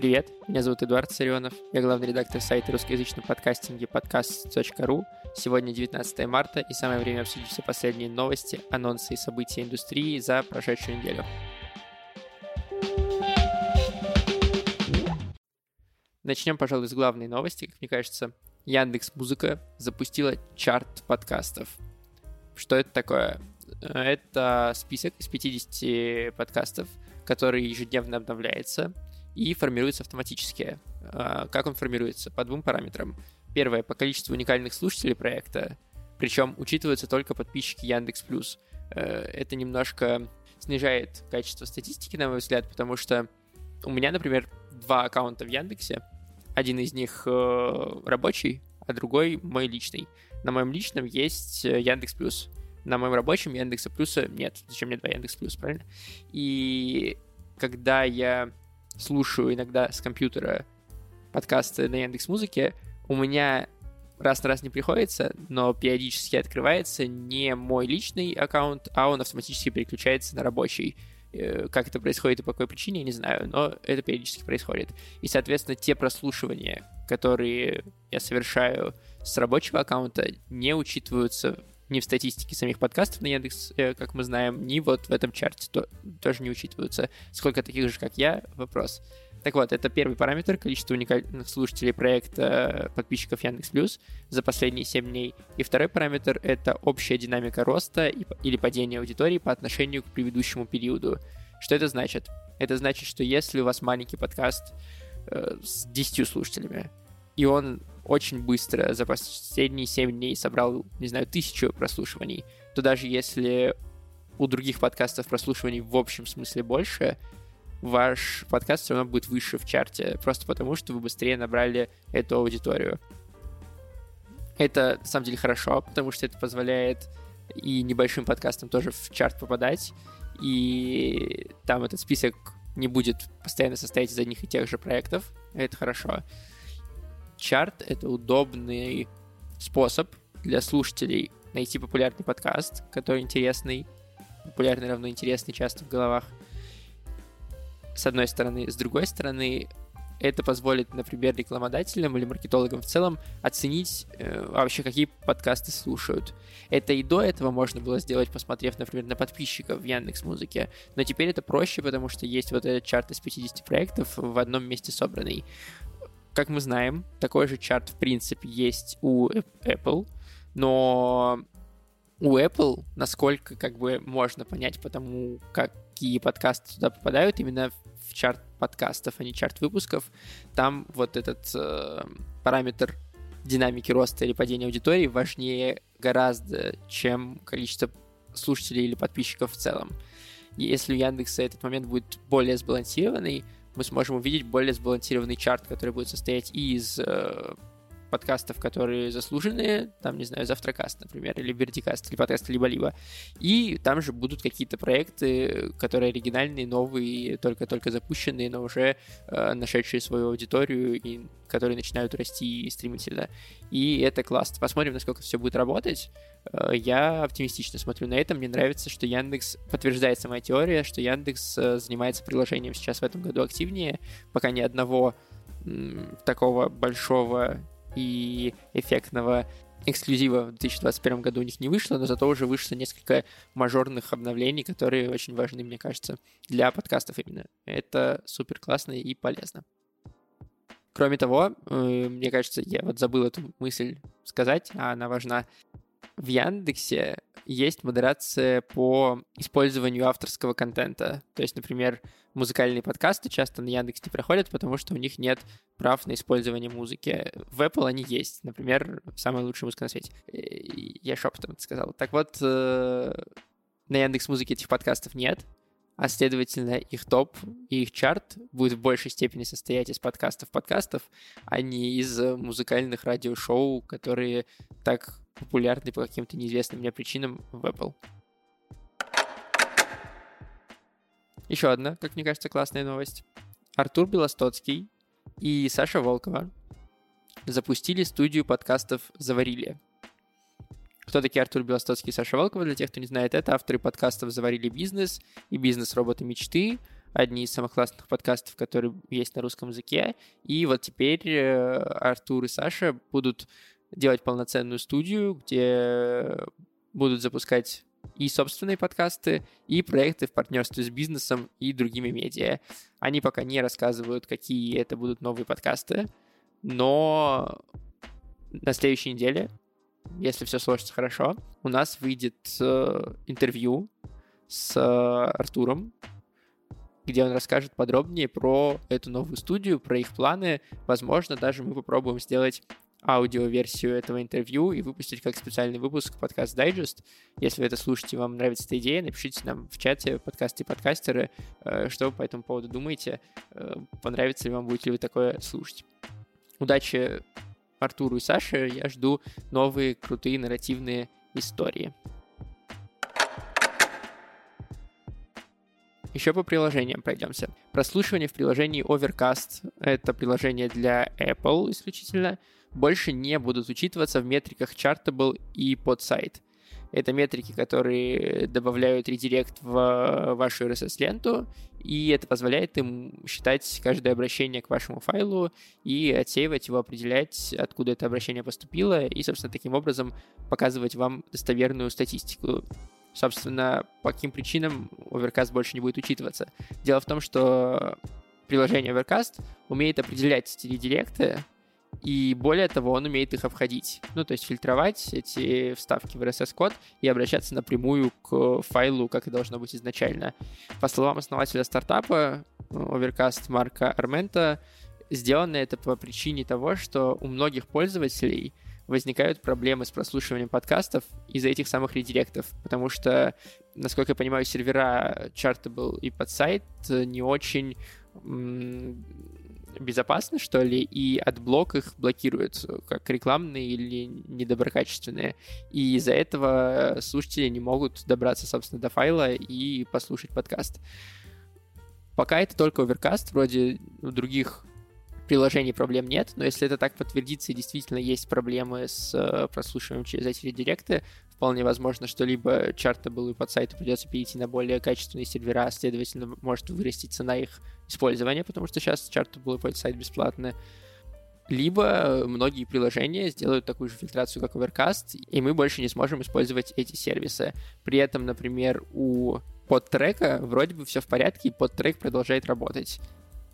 Привет, меня зовут Эдуард Царионов, я главный редактор сайта русскоязычного подкастинга подкаст.ру. Сегодня 19 марта, и самое время обсудить все последние новости, анонсы и события индустрии за прошедшую неделю. Начнем, пожалуй, с главной новости. Как мне кажется, Яндекс Музыка запустила чарт подкастов. Что это такое? Это список из 50 подкастов, который ежедневно обновляется и формируется автоматически. А, как он формируется? По двум параметрам. Первое, по количеству уникальных слушателей проекта, причем учитываются только подписчики Яндекс Плюс. Э, это немножко снижает качество статистики, на мой взгляд, потому что у меня, например, два аккаунта в Яндексе. Один из них э, рабочий, а другой мой личный. На моем личном есть э, Яндекс Плюс. На моем рабочем Яндекса Плюса нет. Зачем мне два Яндекс Плюс, правильно? И когда я слушаю иногда с компьютера подкасты на Яндекс Музыке, у меня раз на раз не приходится, но периодически открывается не мой личный аккаунт, а он автоматически переключается на рабочий. Э, как это происходит и по какой причине, я не знаю, но это периодически происходит. И, соответственно, те прослушивания, которые я совершаю с рабочего аккаунта, не учитываются ни в статистике самих подкастов на Яндекс, э, как мы знаем, ни вот в этом чарте то, тоже не учитываются. Сколько таких же, как я, вопрос. Так вот, это первый параметр, количество уникальных слушателей проекта э, подписчиков Яндекс Плюс за последние 7 дней. И второй параметр — это общая динамика роста или падения аудитории по отношению к предыдущему периоду. Что это значит? Это значит, что если у вас маленький подкаст э, с 10 слушателями, и он очень быстро за последние 7 дней собрал, не знаю, тысячу прослушиваний, то даже если у других подкастов прослушиваний в общем смысле больше, ваш подкаст все равно будет выше в чарте, просто потому что вы быстрее набрали эту аудиторию. Это, на самом деле, хорошо, потому что это позволяет и небольшим подкастам тоже в чарт попадать, и там этот список не будет постоянно состоять из одних и тех же проектов, это хорошо чарт — это удобный способ для слушателей найти популярный подкаст, который интересный, популярный равно интересный часто в головах, с одной стороны. С другой стороны, это позволит, например, рекламодателям или маркетологам в целом оценить э, вообще, какие подкасты слушают. Это и до этого можно было сделать, посмотрев, например, на подписчиков в Яндекс Музыке, но теперь это проще, потому что есть вот этот чарт из 50 проектов в одном месте собранный. Как мы знаем, такой же чарт, в принципе, есть у Apple, но у Apple, насколько как бы можно понять потому, какие подкасты туда попадают, именно в чарт подкастов, а не чарт выпусков, там вот этот э, параметр динамики роста или падения аудитории важнее гораздо, чем количество слушателей или подписчиков в целом. Если у Яндекса этот момент будет более сбалансированный, мы сможем увидеть более сбалансированный чарт, который будет состоять и из э, подкастов, которые заслуженные, там, не знаю, Завтракаст, например, или Вердикаст, или подкаст либо-либо. И там же будут какие-то проекты, которые оригинальные, новые, только-только запущенные, но уже э, нашедшие свою аудиторию и которые начинают расти стремительно. И это классно. Посмотрим, насколько все будет работать. Э, я оптимистично смотрю на это. Мне нравится, что Яндекс подтверждается моя теория, что Яндекс э, занимается приложением сейчас в этом году активнее. Пока ни одного такого большого и эффектного эксклюзива в 2021 году у них не вышло, но зато уже вышло несколько мажорных обновлений, которые очень важны, мне кажется, для подкастов именно. Это супер классно и полезно. Кроме того, э, мне кажется, я вот забыл эту мысль сказать, а она важна. В Яндексе есть модерация по использованию авторского контента. То есть, например, музыкальные подкасты часто на Яндекс не проходят, потому что у них нет прав на использование музыки. В Apple они есть. Например, самая лучшая музыка на свете. Я шепотом это сказал. Так вот, э, на Яндекс Музыке этих подкастов нет, а следовательно их топ и их чарт будет в большей степени состоять из подкастов-подкастов, а не из музыкальных радиошоу, которые так популярны по каким-то неизвестным мне причинам в Apple. Еще одна, как мне кажется, классная новость. Артур Белостоцкий и Саша Волкова запустили студию подкастов «Заварили». Кто такие Артур Белостоцкий и Саша Волкова? Для тех, кто не знает, это авторы подкастов «Заварили бизнес» и «Бизнес роботы мечты», одни из самых классных подкастов, которые есть на русском языке. И вот теперь э, Артур и Саша будут делать полноценную студию, где будут запускать и собственные подкасты, и проекты в партнерстве с бизнесом и другими медиа. Они пока не рассказывают, какие это будут новые подкасты, но на следующей неделе, если все сложится хорошо, у нас выйдет э, интервью с э, Артуром, где он расскажет подробнее про эту новую студию, про их планы. Возможно, даже мы попробуем сделать аудиоверсию этого интервью и выпустить как специальный выпуск подкаст Дайджест. Если вы это слушаете, вам нравится эта идея, напишите нам в чате подкасты и подкастеры, э, что вы по этому поводу думаете, э, понравится ли вам, будете ли вы такое слушать. Удачи Артуру и Саше, я жду новые крутые нарративные истории. Еще по приложениям пройдемся. Прослушивание в приложении Overcast — это приложение для Apple исключительно — больше не будут учитываться в метриках Chartable и подсайт. Это метрики, которые добавляют редирект в вашу RSS-ленту, и это позволяет им считать каждое обращение к вашему файлу и отсеивать его, определять, откуда это обращение поступило, и, собственно, таким образом показывать вам достоверную статистику. Собственно, по каким причинам Overcast больше не будет учитываться? Дело в том, что приложение Overcast умеет определять редиректы, и более того, он умеет их обходить. Ну, то есть фильтровать эти вставки в RSS-код и обращаться напрямую к файлу, как и должно быть изначально. По словам основателя стартапа, Overcast Марка Армента, сделано это по причине того, что у многих пользователей возникают проблемы с прослушиванием подкастов из-за этих самых редиректов, потому что, насколько я понимаю, сервера Chartable и подсайт не очень безопасны, что ли, и AdBlock их блокирует, как рекламные или недоброкачественные. И из-за этого слушатели не могут добраться, собственно, до файла и послушать подкаст. Пока это только Overcast, вроде других приложений проблем нет, но если это так подтвердится и действительно есть проблемы с э, прослушиванием через эти редиректы, вполне возможно, что либо Chartable и Podsight у придется перейти на более качественные сервера, а следовательно, может вырасти цена их использования, потому что сейчас чартабл и под сайт бесплатны. Либо многие приложения сделают такую же фильтрацию, как Overcast, и мы больше не сможем использовать эти сервисы. При этом, например, у подтрека вроде бы все в порядке, и подтрек продолжает работать.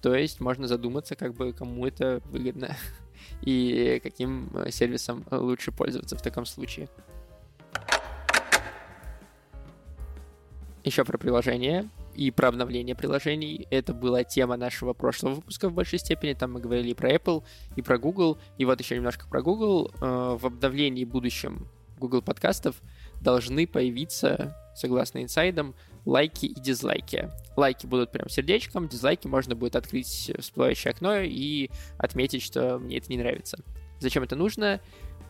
То есть можно задуматься, как бы кому это выгодно и каким сервисом лучше пользоваться в таком случае. Еще про приложение и про обновление приложений. Это была тема нашего прошлого выпуска в большей степени. Там мы говорили и про Apple, и про Google. И вот еще немножко про Google. Э, в обновлении будущем Google подкастов должны появиться, согласно инсайдам, лайки и дизлайки. Лайки будут прям сердечком, дизлайки можно будет открыть всплывающее окно и отметить, что мне это не нравится. Зачем это нужно?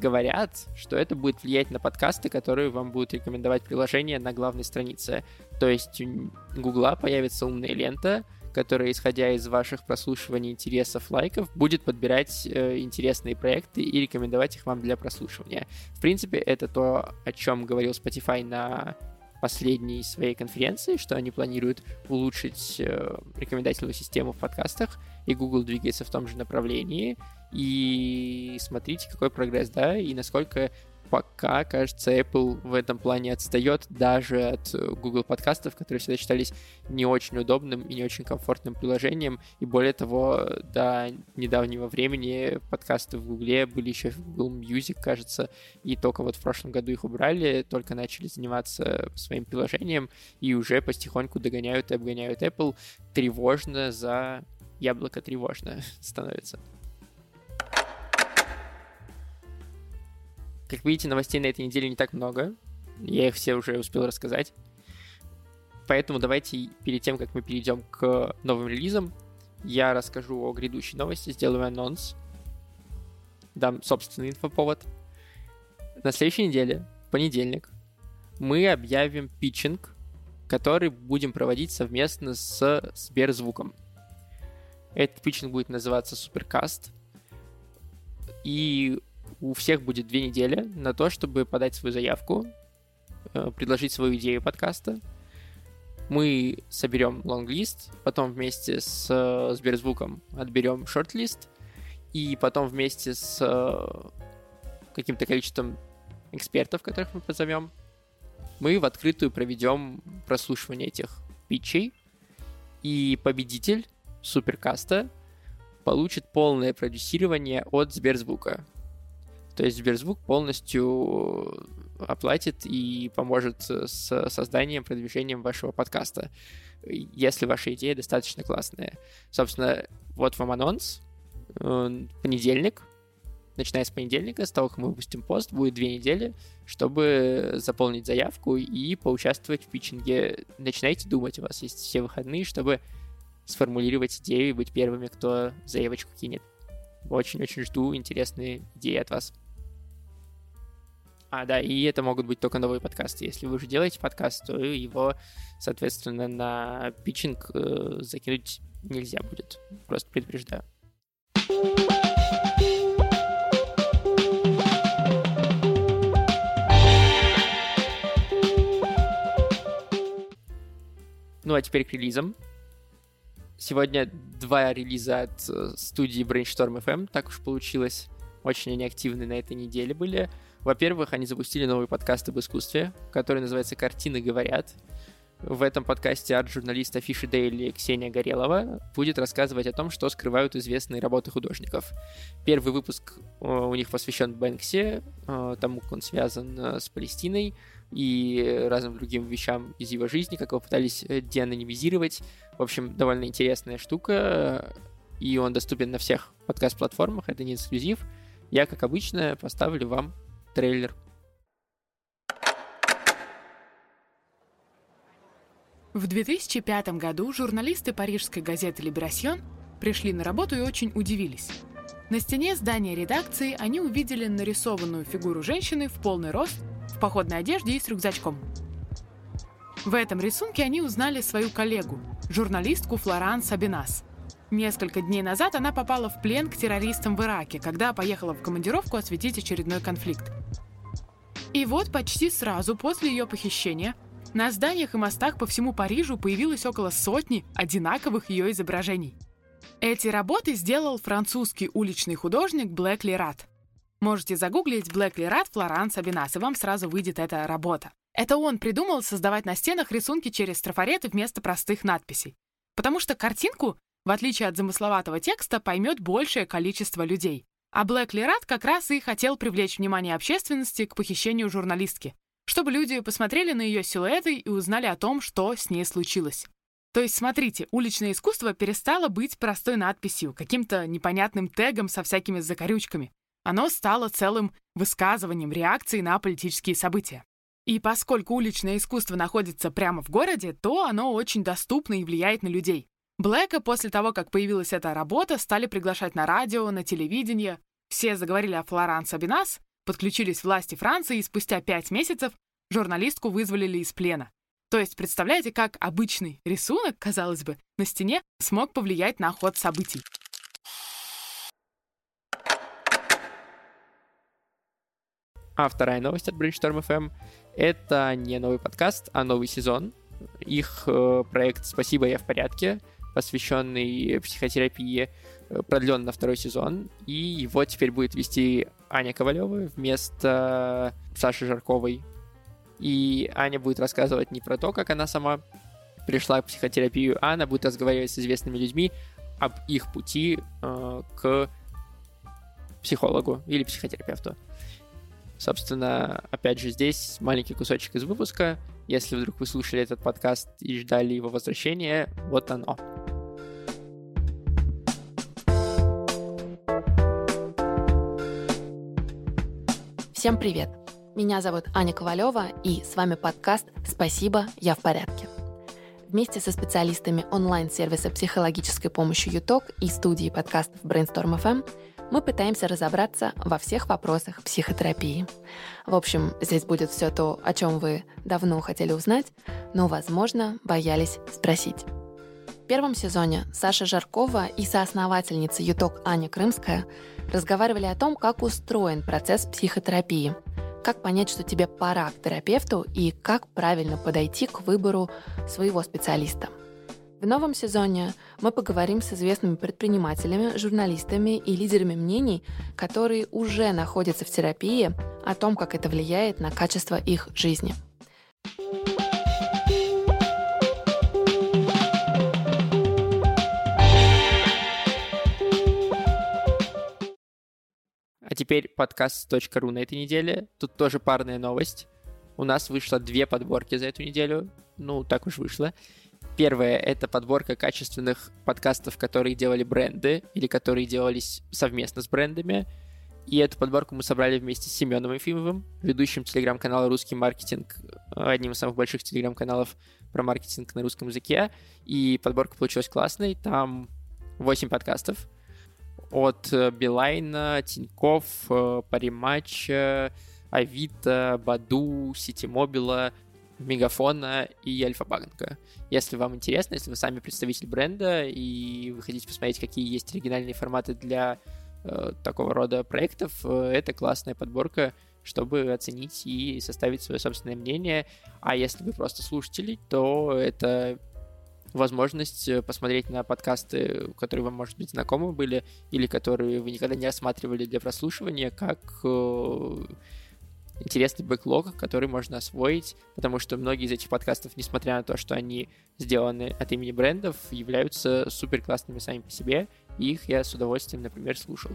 Говорят, что это будет влиять на подкасты, которые вам будут рекомендовать приложение на главной странице. То есть у Гугла появится умная лента, которая, исходя из ваших прослушиваний, интересов, лайков, будет подбирать э, интересные проекты и рекомендовать их вам для прослушивания. В принципе, это то, о чем говорил Spotify на последней своей конференции, что они планируют улучшить э, рекомендательную систему в подкастах, и Google двигается в том же направлении. И смотрите, какой прогресс, да, и насколько пока, кажется, Apple в этом плане отстает даже от э, Google подкастов, которые всегда считались не очень удобным и не очень комфортным приложением. И более того, до недавнего времени подкасты в Google были еще в Google Music, кажется, и только вот в прошлом году их убрали, только начали заниматься своим приложением и уже потихоньку догоняют и обгоняют Apple. Тревожно за яблоко тревожно становится. Как видите, новостей на этой неделе не так много. Я их все уже успел рассказать. Поэтому давайте перед тем, как мы перейдем к новым релизам, я расскажу о грядущей новости, сделаю анонс, дам собственный инфоповод. На следующей неделе, понедельник, мы объявим питчинг, который будем проводить совместно с Сберзвуком. Этот питчинг будет называться Суперкаст. И у всех будет две недели на то, чтобы подать свою заявку, э, предложить свою идею подкаста. мы соберем лонглист, потом вместе с э, Сберзвуком отберем шортлист, и потом вместе с э, каким-то количеством экспертов, которых мы позовем, мы в открытую проведем прослушивание этих питчей, и победитель суперкаста получит полное продюсирование от Сберзвука. То есть Сберзвук полностью оплатит и поможет с созданием, продвижением вашего подкаста, если ваша идея достаточно классная. Собственно, вот вам анонс. Э, понедельник, начиная с понедельника, с того, как мы выпустим пост, будет две недели, чтобы заполнить заявку и поучаствовать в питчинге. Начинайте думать, у вас есть все выходные, чтобы сформулировать идею и быть первыми, кто заявочку кинет. Очень-очень жду интересные идеи от вас. А, да, и это могут быть только новые подкасты. Если вы уже делаете подкаст, то его, соответственно, на питчинг э, закинуть нельзя будет. Просто предупреждаю. Ну а теперь к релизам. Сегодня два релиза от э, студии Brainstorm FM, так уж получилось. Очень они активны на этой неделе были. Во-первых, они запустили новый подкаст об искусстве, который называется «Картины говорят». В этом подкасте арт-журналист Афиши Дейли Ксения Горелова будет рассказывать о том, что скрывают известные работы художников. Первый выпуск э, у них посвящен Бэнкси, э, тому, как он связан с Палестиной, и разным другим вещам из его жизни, как его пытались э, деанонимизировать. В общем, довольно интересная штука, и он доступен на всех подкаст-платформах, это не эксклюзив. Я, как обычно, поставлю вам трейлер. В 2005 году журналисты парижской газеты «Либерасьон» пришли на работу и очень удивились. На стене здания редакции они увидели нарисованную фигуру женщины в полный рост походной одежде и с рюкзачком. В этом рисунке они узнали свою коллегу, журналистку Флоран Сабинас. Несколько дней назад она попала в плен к террористам в Ираке, когда поехала в командировку осветить очередной конфликт. И вот почти сразу после ее похищения на зданиях и мостах по всему Парижу появилось около сотни одинаковых ее изображений. Эти работы сделал французский уличный художник Блэк Лерат. Можете загуглить Блэкли Рад Флоран Сабинас, и вам сразу выйдет эта работа. Это он придумал создавать на стенах рисунки через трафареты вместо простых надписей. Потому что картинку, в отличие от замысловатого текста, поймет большее количество людей. А Блэкли Рад как раз и хотел привлечь внимание общественности к похищению журналистки, чтобы люди посмотрели на ее силуэты и узнали о том, что с ней случилось. То есть, смотрите, уличное искусство перестало быть простой надписью, каким-то непонятным тегом со всякими закорючками. Оно стало целым высказыванием реакции на политические события. И поскольку уличное искусство находится прямо в городе, то оно очень доступно и влияет на людей. Блэка после того, как появилась эта работа, стали приглашать на радио, на телевидение. Все заговорили о Флоран Сабинас, подключились власти Франции, и спустя пять месяцев журналистку вызволили из плена. То есть представляете, как обычный рисунок, казалось бы, на стене смог повлиять на ход событий. А вторая новость от Brainstorm FM — это не новый подкаст, а новый сезон. Их э, проект «Спасибо, я в порядке», посвященный психотерапии, э, продлен на второй сезон, и его теперь будет вести Аня Ковалева вместо Саши Жарковой. И Аня будет рассказывать не про то, как она сама пришла к психотерапию, а она будет разговаривать с известными людьми об их пути э, к психологу или психотерапевту. Собственно, опять же, здесь маленький кусочек из выпуска. Если вдруг вы слушали этот подкаст и ждали его возвращения, вот оно. Всем привет! Меня зовут Аня Ковалева, и с вами подкаст «Спасибо, я в порядке». Вместе со специалистами онлайн-сервиса психологической помощи ЮТОК и студии подкастов Brainstorm FM мы пытаемся разобраться во всех вопросах психотерапии. В общем, здесь будет все то, о чем вы давно хотели узнать, но, возможно, боялись спросить. В первом сезоне Саша Жаркова и соосновательница ЮТОК Аня Крымская разговаривали о том, как устроен процесс психотерапии, как понять, что тебе пора к терапевту и как правильно подойти к выбору своего специалиста. В новом сезоне мы поговорим с известными предпринимателями, журналистами и лидерами мнений, которые уже находятся в терапии, о том, как это влияет на качество их жизни. А теперь подкаст.ру на этой неделе. Тут тоже парная новость. У нас вышло две подборки за эту неделю. Ну, так уж вышло. Первое — это подборка качественных подкастов, которые делали бренды или которые делались совместно с брендами. И эту подборку мы собрали вместе с Семеном Ефимовым, ведущим телеграм-канала «Русский маркетинг», одним из самых больших телеграм-каналов про маркетинг на русском языке. И подборка получилась классной. Там 8 подкастов от э, Билайна, Тиньков, э, Париматча, Авито, Баду, Ситимобила, Мегафона и Альфа-банка. Если вам интересно, если вы сами представитель бренда и вы хотите посмотреть, какие есть оригинальные форматы для э, такого рода проектов, э, это классная подборка, чтобы оценить и составить свое собственное мнение. А если вы просто слушатели, то это возможность э, посмотреть на подкасты, которые вам, может быть, знакомы были, или которые вы никогда не рассматривали для прослушивания, как э, интересный бэклог, который можно освоить, потому что многие из этих подкастов, несмотря на то, что они сделаны от имени брендов, являются супер классными сами по себе, и их я с удовольствием, например, слушал.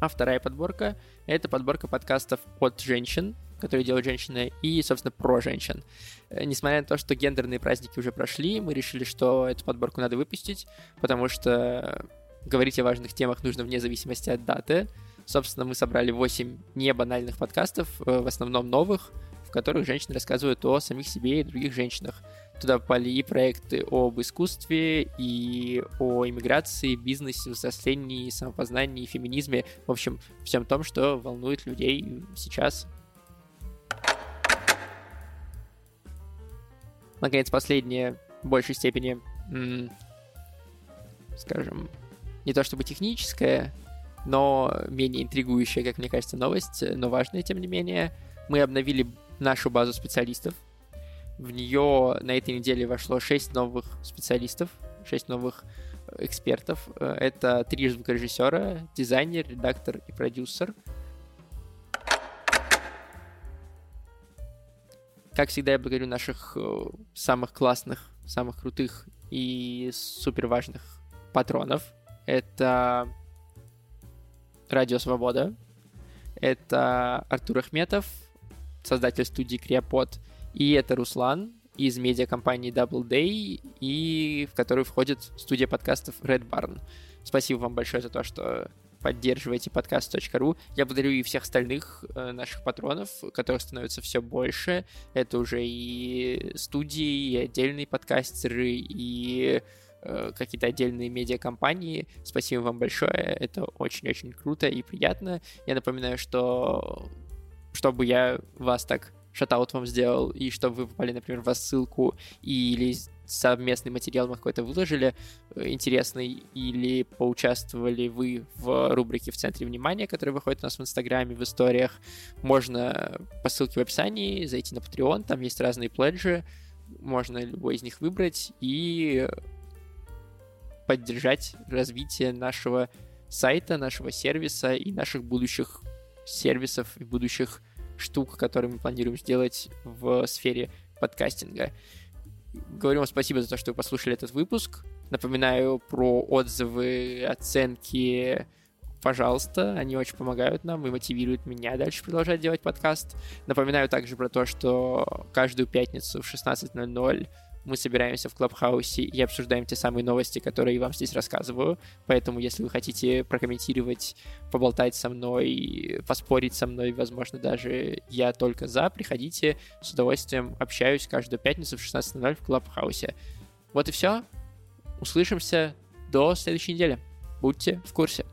А вторая подборка — это подборка подкастов от женщин, которые делают женщины, и, собственно, про женщин. Э, несмотря на то, что гендерные праздники уже прошли, мы решили, что эту подборку надо выпустить, потому что говорить о важных темах нужно вне зависимости от даты. Собственно, мы собрали 8 небанальных подкастов, э, в основном новых, в которых женщины рассказывают о самих себе и других женщинах. Туда попали и проекты об искусстве, и о иммиграции, бизнесе, взрослении, самопознании, феминизме. В общем, всем том, что волнует людей сейчас. Наконец, последнее, в большей степени, скажем, не то чтобы техническая, но менее интригующая, как мне кажется, новость, но важная, тем не менее. Мы обновили нашу базу специалистов. В нее на этой неделе вошло 6 новых специалистов, 6 новых э, экспертов. Э, это три звукорежиссера, дизайнер, редактор и продюсер. Как всегда, я благодарю наших э, самых классных, самых крутых и супер важных патронов – это Радио Свобода, это Артур Ахметов, создатель студии Криопод, и это Руслан из медиакомпании Double Day, и в которую входит студия подкастов Red Barn. Спасибо вам большое за то, что поддерживаете подкаст.ру. Я благодарю и всех остальных э, наших патронов, которых становится все больше. Это уже и студии, и отдельные подкастеры, и какие-то отдельные медиакомпании. Спасибо вам большое, это очень-очень круто и приятно. Я напоминаю, что чтобы я вас так шатаут вам сделал, и чтобы вы попали, например, в ссылку или совместный материал мы какой-то выложили э, интересный, или поучаствовали вы в рубрике «В центре внимания», которая выходит у нас в Инстаграме, в историях, можно по ссылке в описании зайти на Patreon, там есть разные пледжи, можно любой из них выбрать и поддержать развитие нашего сайта, нашего сервиса и наших будущих сервисов и будущих штук, которые мы планируем сделать в сфере подкастинга. Говорю вам спасибо за то, что вы послушали этот выпуск. Напоминаю про отзывы, оценки. Пожалуйста, они очень помогают нам и мотивируют меня дальше продолжать делать подкаст. Напоминаю также про то, что каждую пятницу в 16.00 мы собираемся в Клабхаусе и обсуждаем те самые новости, которые я вам здесь рассказываю. Поэтому, если вы хотите прокомментировать, поболтать со мной, поспорить со мной, возможно, даже я только за, приходите. С удовольствием общаюсь каждую пятницу в 16.00 в Клабхаусе. Вот и все. Услышимся до следующей недели. Будьте в курсе.